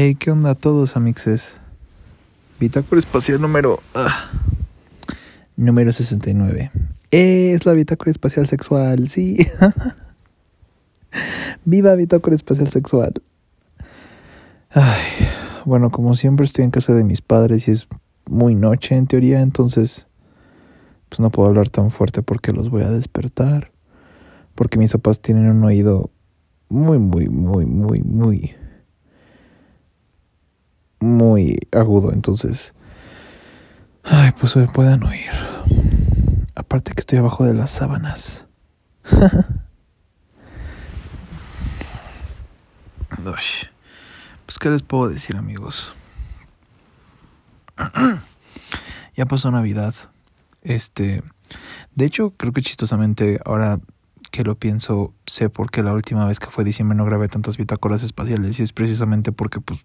Hey, ¿qué onda a todos, amixes? Bitácora espacial número. ah, número 69. Es la bitácora espacial sexual, sí. Viva bitácora espacial sexual. Ay, bueno, como siempre estoy en casa de mis padres y es muy noche en teoría, entonces pues no puedo hablar tan fuerte porque los voy a despertar. Porque mis papás tienen un oído muy, muy, muy, muy, muy, muy agudo. Entonces, ay, pues me puedan oír. Aparte que estoy abajo de las sábanas. Pues, ¿qué les puedo decir, amigos? ya pasó Navidad. Este, de hecho, creo que chistosamente ahora que lo pienso, sé por qué la última vez que fue diciembre no grabé tantas bitácoras espaciales y es precisamente porque pues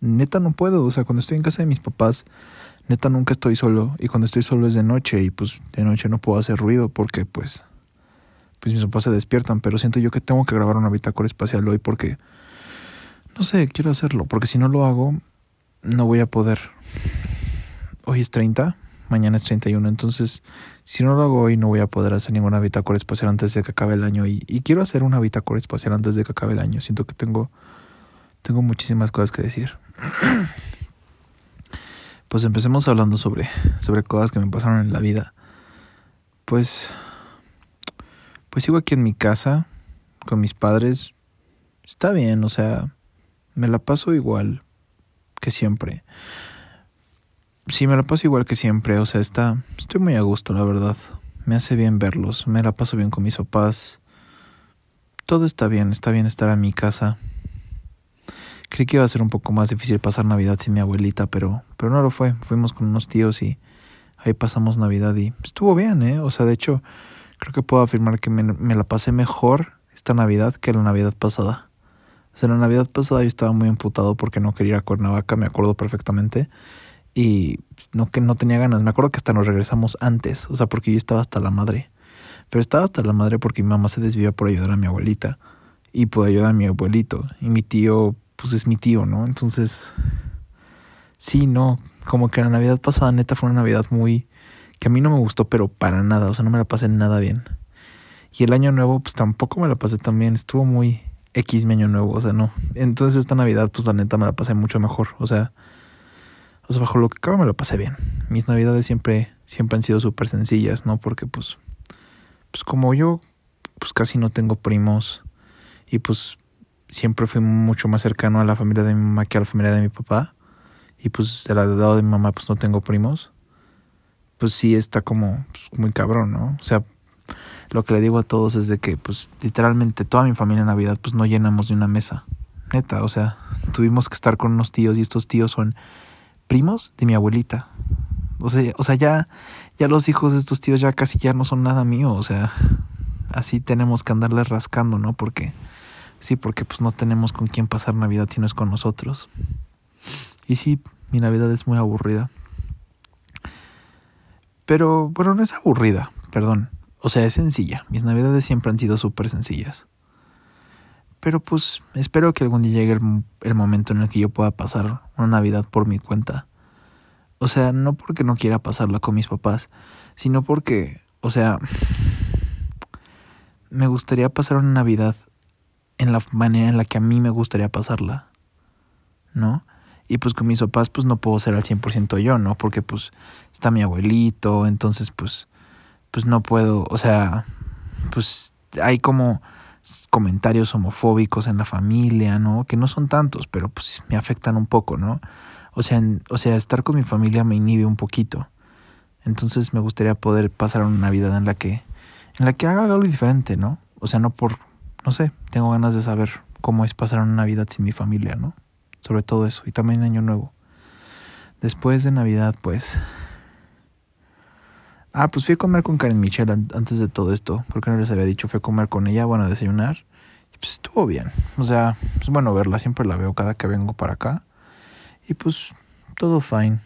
neta no puedo, o sea, cuando estoy en casa de mis papás, neta nunca estoy solo y cuando estoy solo es de noche y pues de noche no puedo hacer ruido porque pues pues mis papás se despiertan, pero siento yo que tengo que grabar una bitácora espacial hoy porque no sé, quiero hacerlo, porque si no lo hago no voy a poder. Hoy es 30, mañana es 31, entonces si no lo hago hoy no voy a poder hacer ninguna bitácora espacial antes de que acabe el año y, y quiero hacer una bitácora espacial antes de que acabe el año. Siento que tengo tengo muchísimas cosas que decir. Pues empecemos hablando sobre, sobre cosas que me pasaron en la vida. Pues, pues sigo aquí en mi casa con mis padres. Está bien, o sea, me la paso igual que siempre. Sí, me la paso igual que siempre, o sea, está, estoy muy a gusto, la verdad. Me hace bien verlos, me la paso bien con mis papás. Todo está bien, está bien estar en mi casa. Creí que iba a ser un poco más difícil pasar Navidad sin mi abuelita, pero, pero no lo fue. Fuimos con unos tíos y ahí pasamos Navidad y estuvo bien, ¿eh? O sea, de hecho, creo que puedo afirmar que me, me la pasé mejor esta Navidad que la Navidad pasada. O sea, la Navidad pasada yo estaba muy emputado porque no quería ir a Cuernavaca, me acuerdo perfectamente. Y no que no tenía ganas. Me acuerdo que hasta nos regresamos antes, o sea, porque yo estaba hasta la madre. Pero estaba hasta la madre porque mi mamá se desvía por ayudar a mi abuelita y por ayudar a mi abuelito. Y mi tío, pues es mi tío, ¿no? Entonces, sí, no, como que la Navidad pasada neta fue una Navidad muy que a mí no me gustó, pero para nada, o sea, no me la pasé nada bien. Y el año nuevo, pues tampoco me la pasé tan bien, estuvo muy X mi año nuevo, o sea, no. Entonces esta Navidad, pues la neta me la pasé mucho mejor, o sea, o sea, bajo lo que cabe me lo pasé bien. Mis Navidades siempre, siempre han sido súper sencillas, ¿no? Porque pues, pues como yo, pues casi no tengo primos y pues siempre fui mucho más cercano a la familia de mi mamá que a la familia de mi papá. Y pues del lado de mi mamá pues no tengo primos. Pues sí está como pues, muy cabrón, ¿no? O sea, lo que le digo a todos es de que pues literalmente toda mi familia en Navidad pues no llenamos de una mesa. Neta, o sea, tuvimos que estar con unos tíos y estos tíos son primos de mi abuelita. O sea, o sea ya, ya los hijos de estos tíos ya casi ya no son nada mío. O sea, así tenemos que andarles rascando, ¿no? Porque, sí, porque pues no tenemos con quién pasar Navidad si no es con nosotros. Y sí, mi Navidad es muy aburrida. Pero, bueno, no es aburrida, perdón. O sea, es sencilla. Mis Navidades siempre han sido súper sencillas. Pero pues espero que algún día llegue el, el, momento en el que yo pueda pasar una Navidad por mi cuenta. O sea, no porque no quiera pasarla con mis papás, sino porque, o sea, me gustaría pasar una Navidad en la manera en la que a mí me gustaría pasarla, ¿no? Y pues con mis papás pues no puedo ser al 100% yo, ¿no? Porque pues está mi abuelito, entonces pues pues no puedo, o sea, pues hay como comentarios homofóbicos en la familia, ¿no? Que no son tantos, pero pues me afectan un poco, ¿no? O sea, o sea, estar con mi familia me inhibe un poquito. Entonces me gustaría poder pasar una Navidad en la que en la que haga algo diferente, ¿no? O sea, no por no sé, tengo ganas de saber cómo es pasar una Navidad sin mi familia, ¿no? Sobre todo eso y también Año Nuevo. Después de Navidad, pues Ah, pues fui a comer con Karen Michelle antes de todo esto. Porque no les había dicho, fui a comer con ella, bueno, a desayunar. Y pues estuvo bien. O sea, es bueno verla, siempre la veo cada que vengo para acá. Y pues todo fine.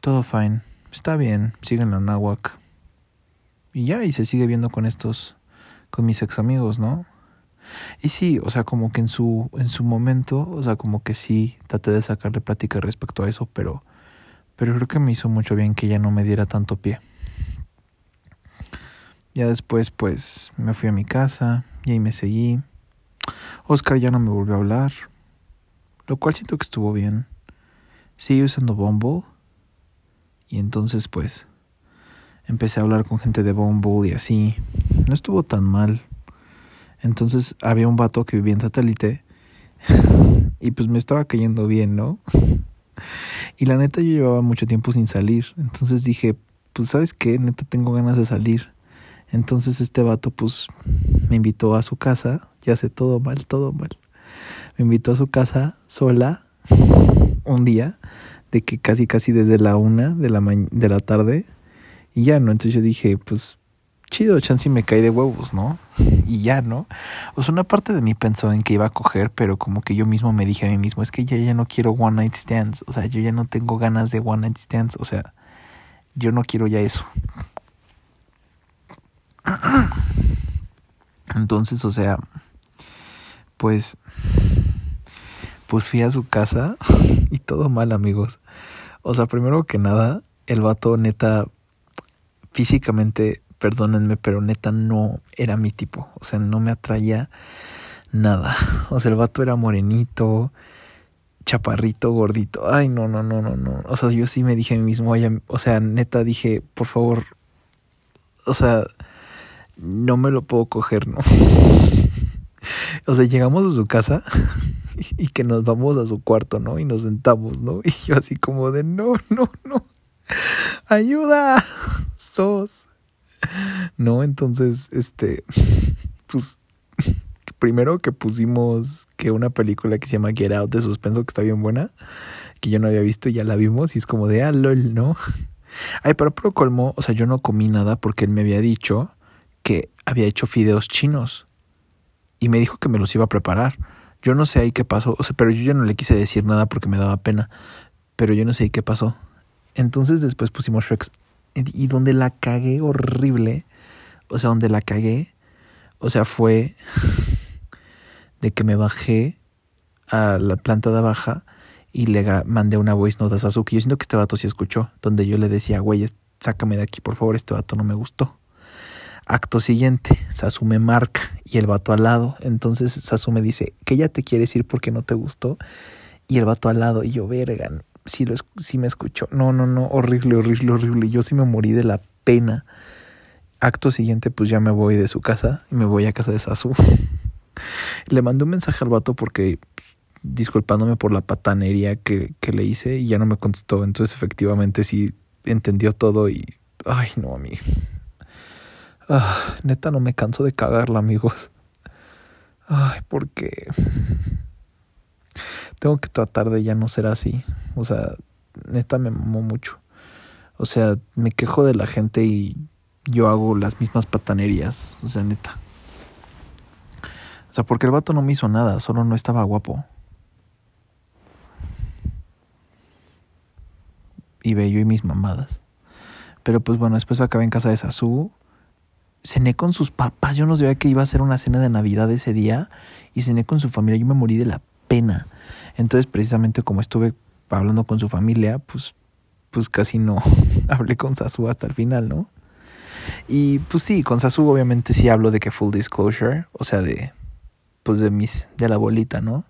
Todo fine. Está bien, siguen la náhuac. Y ya, y se sigue viendo con estos, con mis ex amigos, ¿no? Y sí, o sea, como que en su, en su momento, o sea, como que sí traté de sacarle plática respecto a eso, pero, pero creo que me hizo mucho bien que ya no me diera tanto pie. Ya después, pues, me fui a mi casa y ahí me seguí. Oscar ya no me volvió a hablar, lo cual siento que estuvo bien. Sigue usando Bumble y entonces, pues, empecé a hablar con gente de Bumble y así. No estuvo tan mal. Entonces había un vato que vivía en satélite y pues me estaba cayendo bien, ¿no? Y la neta yo llevaba mucho tiempo sin salir. Entonces dije, pues sabes qué, neta tengo ganas de salir. Entonces este vato pues me invitó a su casa, ya sé todo mal, todo mal. Me invitó a su casa sola un día, de que casi casi desde la una de la, de la tarde. Y ya, ¿no? Entonces yo dije, pues chido, chance me cae de huevos, ¿no? Y ya, ¿no? O sea, una parte de mí pensó en que iba a coger, pero como que yo mismo me dije a mí mismo, es que ya, ya no quiero one night stands, o sea, yo ya no tengo ganas de one night stands, o sea, yo no quiero ya eso. Entonces, o sea, pues, pues fui a su casa y todo mal, amigos. O sea, primero que nada, el vato neta, físicamente perdónenme, pero neta no era mi tipo. O sea, no me atraía nada. O sea, el vato era morenito, chaparrito, gordito. Ay, no, no, no, no, no. O sea, yo sí me dije a mí mismo, o sea, neta dije, por favor, o sea, no me lo puedo coger, ¿no? o sea, llegamos a su casa y que nos vamos a su cuarto, ¿no? Y nos sentamos, ¿no? Y yo así como de, no, no, no. Ayuda. Sos. ¿no? Entonces, este, pues, primero que pusimos que una película que se llama Get Out de suspenso, que está bien buena, que yo no había visto y ya la vimos y es como de, ah, lol, ¿no? Ay, pero pro colmo, o sea, yo no comí nada porque él me había dicho que había hecho fideos chinos y me dijo que me los iba a preparar. Yo no sé ahí qué pasó, o sea, pero yo ya no le quise decir nada porque me daba pena, pero yo no sé ahí qué pasó. Entonces después pusimos Shrek y donde la cagué horrible, o sea, donde la cagué, o sea, fue de que me bajé a la planta de baja y le mandé una voice note a Sasuke. Yo siento que este vato sí escuchó, donde yo le decía, güey, sácame de aquí, por favor, este vato no me gustó. Acto siguiente, Sasu me marca y el vato al lado. Entonces Sasu me dice que ya te quieres ir porque no te gustó. Y el vato al lado, y yo, vergan, sí, lo, sí me escuchó. No, no, no, horrible, horrible, horrible. Yo sí me morí de la pena. Acto siguiente, pues ya me voy de su casa y me voy a casa de Sasu. le mandé un mensaje al vato porque disculpándome por la patanería que, que, le hice y ya no me contestó. Entonces, efectivamente, sí entendió todo y. Ay, no, a mí. Ah, neta, no me canso de cagarla, amigos. Ay, porque tengo que tratar de ya no ser así. O sea, neta me mamó mucho. O sea, me quejo de la gente y yo hago las mismas patanerías. O sea, neta. O sea, porque el vato no me hizo nada, solo no estaba guapo. Y bello y mis mamadas. Pero pues bueno, después acabé en casa de Sasu. Cené con sus papás. Yo no sabía que iba a ser una cena de Navidad ese día. Y cené con su familia. Yo me morí de la pena. Entonces, precisamente como estuve hablando con su familia, pues, pues casi no hablé con Sasu hasta el final, ¿no? Y pues sí, con Sasu obviamente sí hablo de que full disclosure, o sea, de pues de mis de la bolita, ¿no?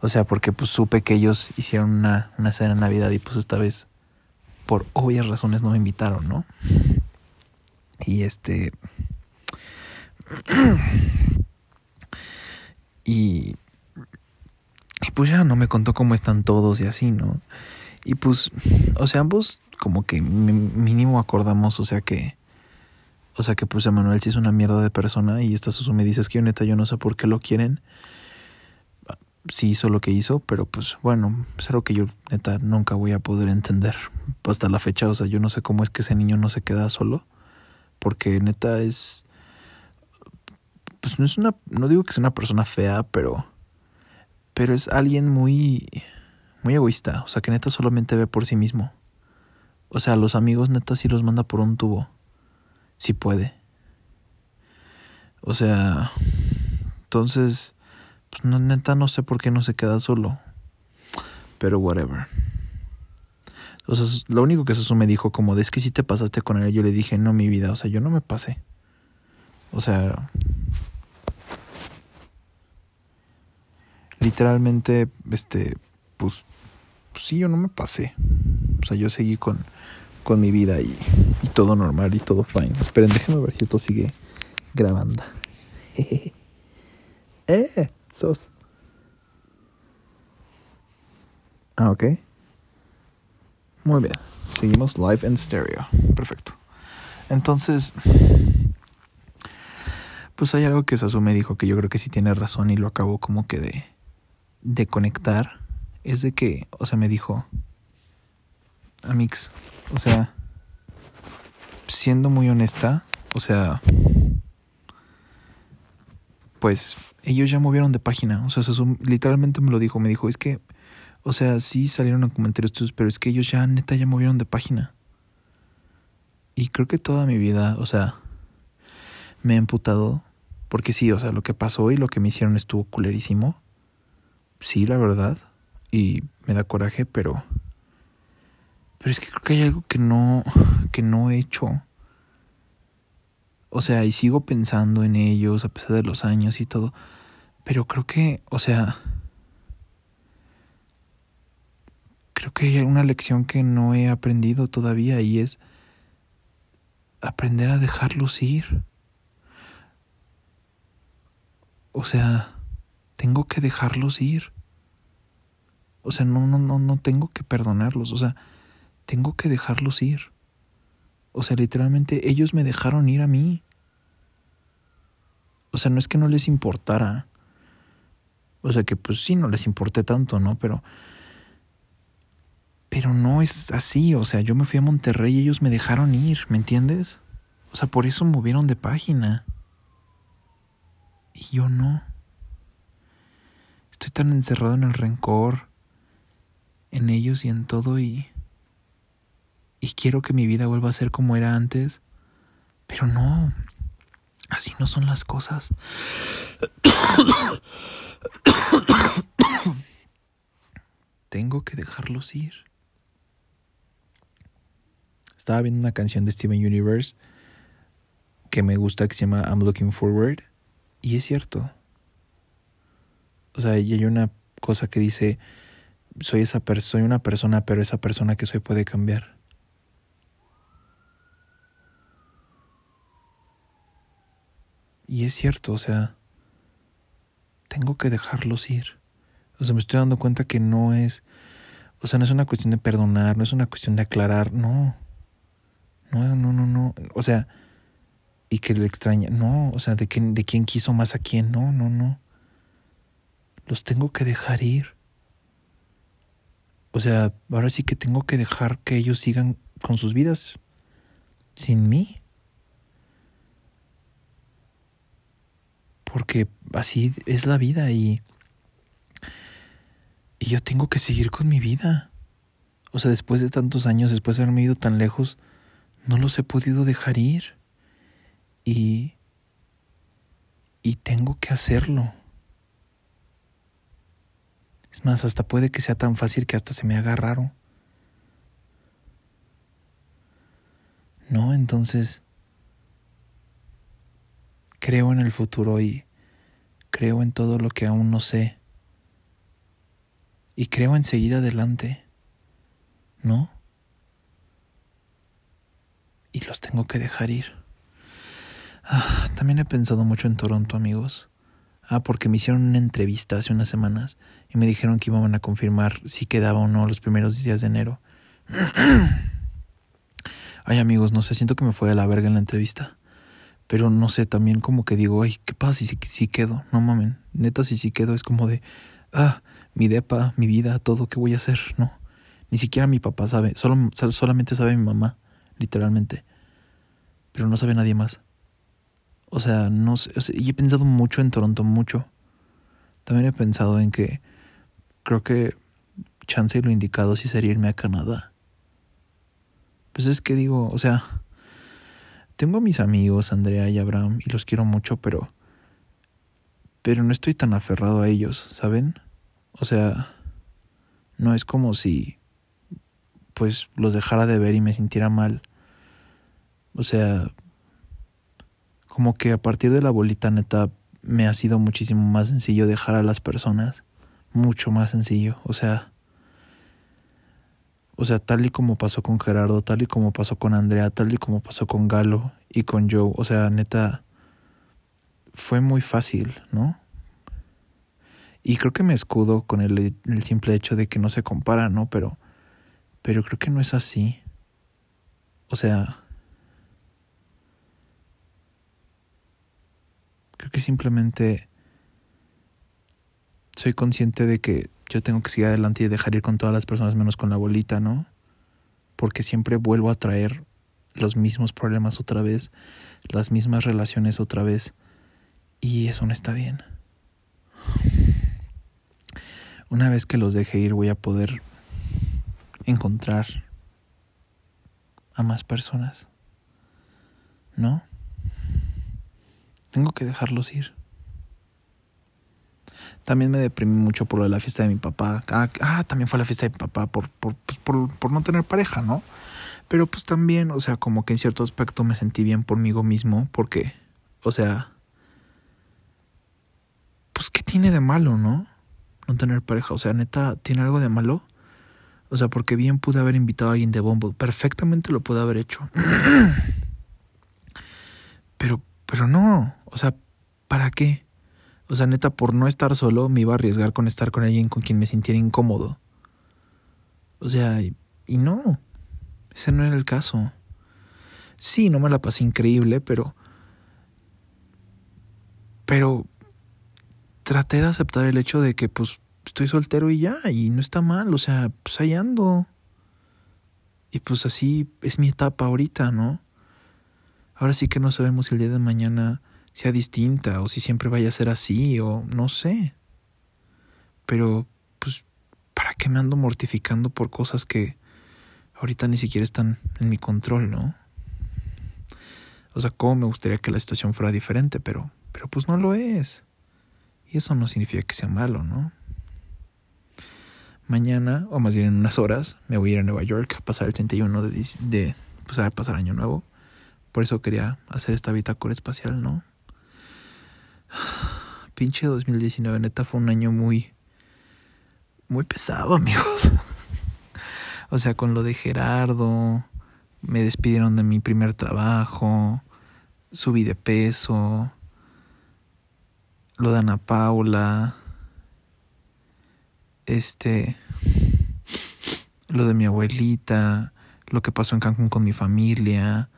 O sea, porque pues supe que ellos hicieron una, una cena de Navidad y pues esta vez por obvias razones no me invitaron, ¿no? Y este y y pues ya no me contó cómo están todos y así, ¿no? Y pues, o sea, ambos como que mínimo acordamos, o sea que, o sea que pues Emanuel sí es una mierda de persona y esta Susu me dice que yo neta yo no sé por qué lo quieren. Sí hizo lo que hizo, pero pues bueno, es algo que yo neta nunca voy a poder entender hasta la fecha. O sea, yo no sé cómo es que ese niño no se queda solo, porque neta es, pues no es una, no digo que sea una persona fea, pero pero es alguien muy, muy egoísta, o sea, que neta solamente ve por sí mismo. O sea, los amigos neta sí los manda por un tubo, si puede. O sea, Entonces, pues no, neta no sé por qué no se queda solo. Pero whatever. O sea, lo único que Sasu me dijo como de es que si te pasaste con él, yo le dije, no, mi vida, o sea, yo no me pasé. O sea, literalmente, este, pues, pues, sí, yo no me pasé. O sea, yo seguí con, con mi vida y, todo normal y todo fine. Esperen, déjenme ver si esto sigue grabando. eh, sos. Ah, ok. Muy bien. Seguimos live en stereo. Perfecto. Entonces, pues hay algo que Sasu me dijo que yo creo que sí tiene razón y lo acabo como que de, de conectar. Es de que, o sea, me dijo, Amix, o sea, siendo muy honesta, o sea, pues ellos ya movieron de página. O sea, literalmente me lo dijo. Me dijo, es que o sea, sí salieron en comentarios pero es que ellos ya neta ya movieron de página. Y creo que toda mi vida, o sea, me he emputado. Porque sí, o sea, lo que pasó y lo que me hicieron estuvo culerísimo. Sí, la verdad. Y me da coraje, pero. Pero es que creo que hay algo que no. que no he hecho. O sea, y sigo pensando en ellos a pesar de los años y todo. Pero creo que, o sea creo que hay una lección que no he aprendido todavía y es aprender a dejarlos ir. O sea, tengo que dejarlos ir. O sea, no, no, no, no tengo que perdonarlos. O sea, tengo que dejarlos ir. O sea, literalmente ellos me dejaron ir a mí. O sea, no es que no les importara. O sea, que pues sí, no les importé tanto, ¿no? Pero pero no es así, o sea, yo me fui a Monterrey y ellos me dejaron ir, ¿me entiendes? O sea, por eso movieron de página. Y yo no. Estoy tan encerrado en el rencor, en ellos y en todo y... Y quiero que mi vida vuelva a ser como era antes. Pero no. Así no son las cosas. Tengo que dejarlos ir estaba viendo una canción de Steven Universe que me gusta que se llama I'm Looking Forward y es cierto. O sea, y hay una cosa que dice soy esa soy una persona, pero esa persona que soy puede cambiar. Y es cierto, o sea, tengo que dejarlos ir. O sea, me estoy dando cuenta que no es, o sea, no es una cuestión de perdonar, no es una cuestión de aclarar, no. No, no, no, no. O sea, y que le extraña. No, o sea, de, quién, de quién quiso más a quién. No, no, no. Los tengo que dejar ir. O sea, ahora sí que tengo que dejar que ellos sigan con sus vidas sin mí. Porque así es la vida y, y yo tengo que seguir con mi vida. O sea, después de tantos años, después de haberme ido tan lejos, no los he podido dejar ir y y tengo que hacerlo. Es más, hasta puede que sea tan fácil que hasta se me haga raro. No, entonces creo en el futuro y creo en todo lo que aún no sé. Y creo en seguir adelante. ¿No? y los tengo que dejar ir. Ah, también he pensado mucho en Toronto, amigos. Ah, porque me hicieron una entrevista hace unas semanas y me dijeron que iban a confirmar si quedaba o no los primeros días de enero. ay, amigos, no sé, siento que me fue a la verga en la entrevista. Pero no sé, también como que digo, ay, ¿qué pasa si, si quedo? No mamen, neta, si sí quedo es como de, ah, mi depa, mi vida, todo, ¿qué voy a hacer? No, ni siquiera mi papá sabe, solo, solamente sabe mi mamá literalmente. Pero no sabe nadie más. O sea, no sé, y he pensado mucho en Toronto, mucho. También he pensado en que creo que chance lo indicado sí sería irme a Canadá. Pues es que digo, o sea, tengo a mis amigos, Andrea y Abraham, y los quiero mucho, pero pero no estoy tan aferrado a ellos, ¿saben? O sea, no es como si pues los dejara de ver y me sintiera mal. O sea, como que a partir de la bolita neta me ha sido muchísimo más sencillo dejar a las personas. Mucho más sencillo. O sea, o sea, tal y como pasó con Gerardo, tal y como pasó con Andrea, tal y como pasó con Galo y con Joe. O sea, neta, fue muy fácil, ¿no? Y creo que me escudo con el, el, simple hecho de que no se compara, ¿no? Pero, pero creo que no es así. O sea, creo que simplemente soy consciente de que yo tengo que seguir adelante y dejar ir con todas las personas menos con la bolita, ¿no? Porque siempre vuelvo a traer los mismos problemas otra vez, las mismas relaciones otra vez. Y eso no está bien. Una vez que los deje ir voy a poder encontrar a más personas. ¿No? Tengo que dejarlos ir. También me deprimí mucho por la fiesta de mi papá. Ah, ah también fue la fiesta de mi papá por, pues, por, por no tener pareja, ¿no? Pero pues también, o sea, como que en cierto aspecto me sentí bien mí mismo, porque, o sea, pues ¿qué tiene de malo, no? No tener pareja, o sea, neta, ¿tiene algo de malo? O sea, porque bien pude haber invitado a alguien de Bumble, perfectamente lo pude haber hecho. pero, pero no, o sea, ¿para qué? O sea, neta, por no estar solo, me iba a arriesgar con estar con alguien con quien me sintiera incómodo. O sea, y, no, ese no era el caso. Sí, no me la pasé increíble, pero... Pero traté de aceptar el hecho de que pues estoy soltero y ya, y no está mal, o sea, pues ahí ando. Y pues así es mi etapa ahorita, ¿no? Ahora sí que no sabemos si el día de mañana sea distinta o si siempre vaya a ser así o no sé. Pero, pues, ¿para qué me ando mortificando por cosas que ahorita ni siquiera están en mi control, no? O sea, cómo me gustaría que la situación fuera diferente, pero, pero pues no lo es. Y eso no significa que sea malo, ¿no? Mañana, o más bien en unas horas, me voy a ir a Nueva York a pasar el 31 de, de pues a pasar año nuevo. Por eso quería hacer esta bitácora espacial, ¿no? Pinche 2019, neta, fue un año muy, muy pesado, amigos. o sea, con lo de Gerardo, me despidieron de mi primer trabajo, subí de peso, lo de Ana Paula, este, lo de mi abuelita, lo que pasó en Cancún con mi familia.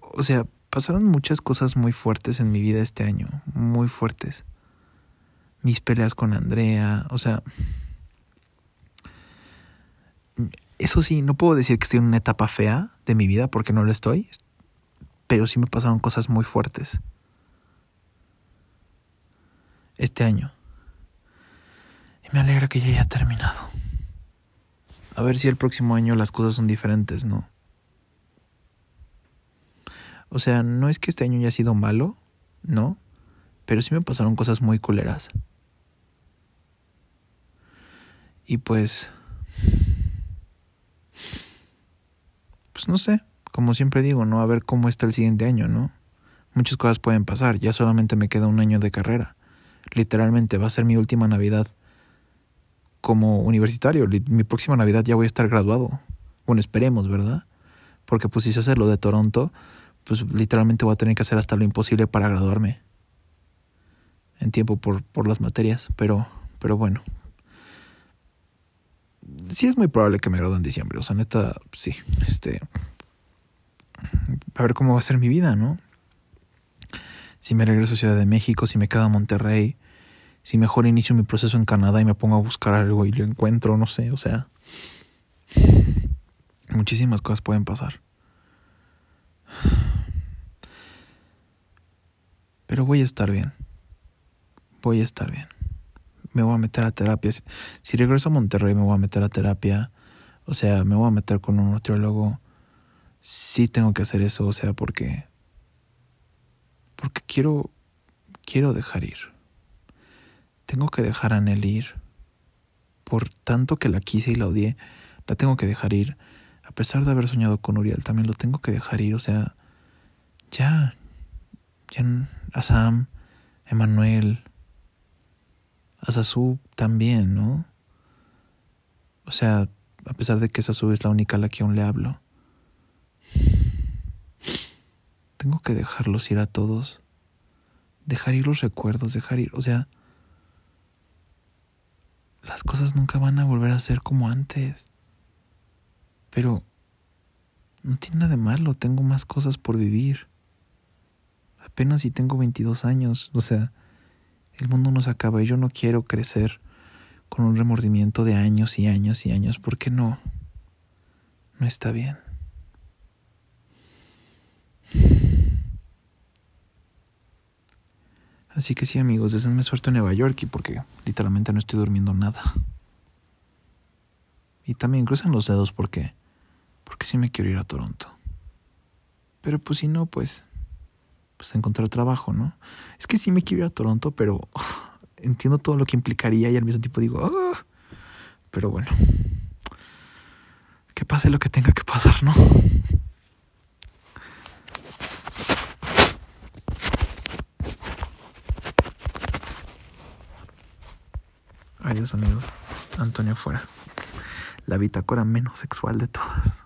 O sea, pasaron muchas cosas muy fuertes en mi vida este año, muy fuertes. Mis peleas con Andrea, o sea... Eso sí, no puedo decir que estoy en una etapa fea de mi vida porque no lo estoy, pero sí me pasaron cosas muy fuertes este año. Y me alegra que ya haya terminado. A ver si el próximo año las cosas son diferentes, ¿no? O sea, no es que este año haya sido malo, ¿no? Pero sí me pasaron cosas muy culeras. Y pues... Pues no sé, como siempre digo, ¿no? A ver cómo está el siguiente año, ¿no? Muchas cosas pueden pasar, ya solamente me queda un año de carrera. Literalmente va a ser mi última Navidad como universitario. Mi próxima Navidad ya voy a estar graduado. Bueno, esperemos, ¿verdad? Porque pues si se hace lo de Toronto, pues literalmente voy a tener que hacer hasta lo imposible para graduarme en tiempo por, por las materias, pero, pero bueno. Sí es muy probable que me gradúe en diciembre, o sea, neta, sí, este... A ver cómo va a ser mi vida, ¿no? Si me regreso a Ciudad de México, si me quedo a Monterrey, si mejor inicio mi proceso en Canadá y me pongo a buscar algo y lo encuentro, no sé, o sea... Muchísimas cosas pueden pasar. Voy a estar bien. Voy a estar bien. Me voy a meter a terapia. Si regreso a Monterrey me voy a meter a terapia. O sea, me voy a meter con un nutriólogo. Sí tengo que hacer eso, o sea, porque... Porque quiero... Quiero dejar ir. tengo que dejar a Nel ir. Por tanto que la quise y la odié, la tengo que dejar ir. A pesar de haber soñado con Uriel, también lo tengo que dejar ir. O sea, ya, a Sam, Emanuel, a Sasu también, ¿no? O sea, a pesar de que Sasu es la única a la que aún le hablo. Tengo que dejarlos ir a todos. Dejar ir los recuerdos, dejar ir, o sea, las cosas nunca van a volver a ser como antes. Pero no tiene nada de malo, tengo más cosas por vivir. Apenas si tengo 22 años, o sea, el mundo no se acaba y yo no quiero crecer con un remordimiento de años y años y años, porque no, no está bien. Así que sí, amigos, deseenme suerte en Nueva York y porque literalmente no estoy durmiendo nada. Y también crucen los dedos porque porque sí me quiero ir a Toronto. Pero pues si no, pues pues encontrar trabajo, ¿no? Es que sí me quiero ir a Toronto, pero entiendo todo lo que implicaría y al mismo tiempo digo, ah". pero bueno. Que pase lo que tenga que pasar, ¿no? Adiós amigos. Antonio fuera. La bitácora menos sexual de todas.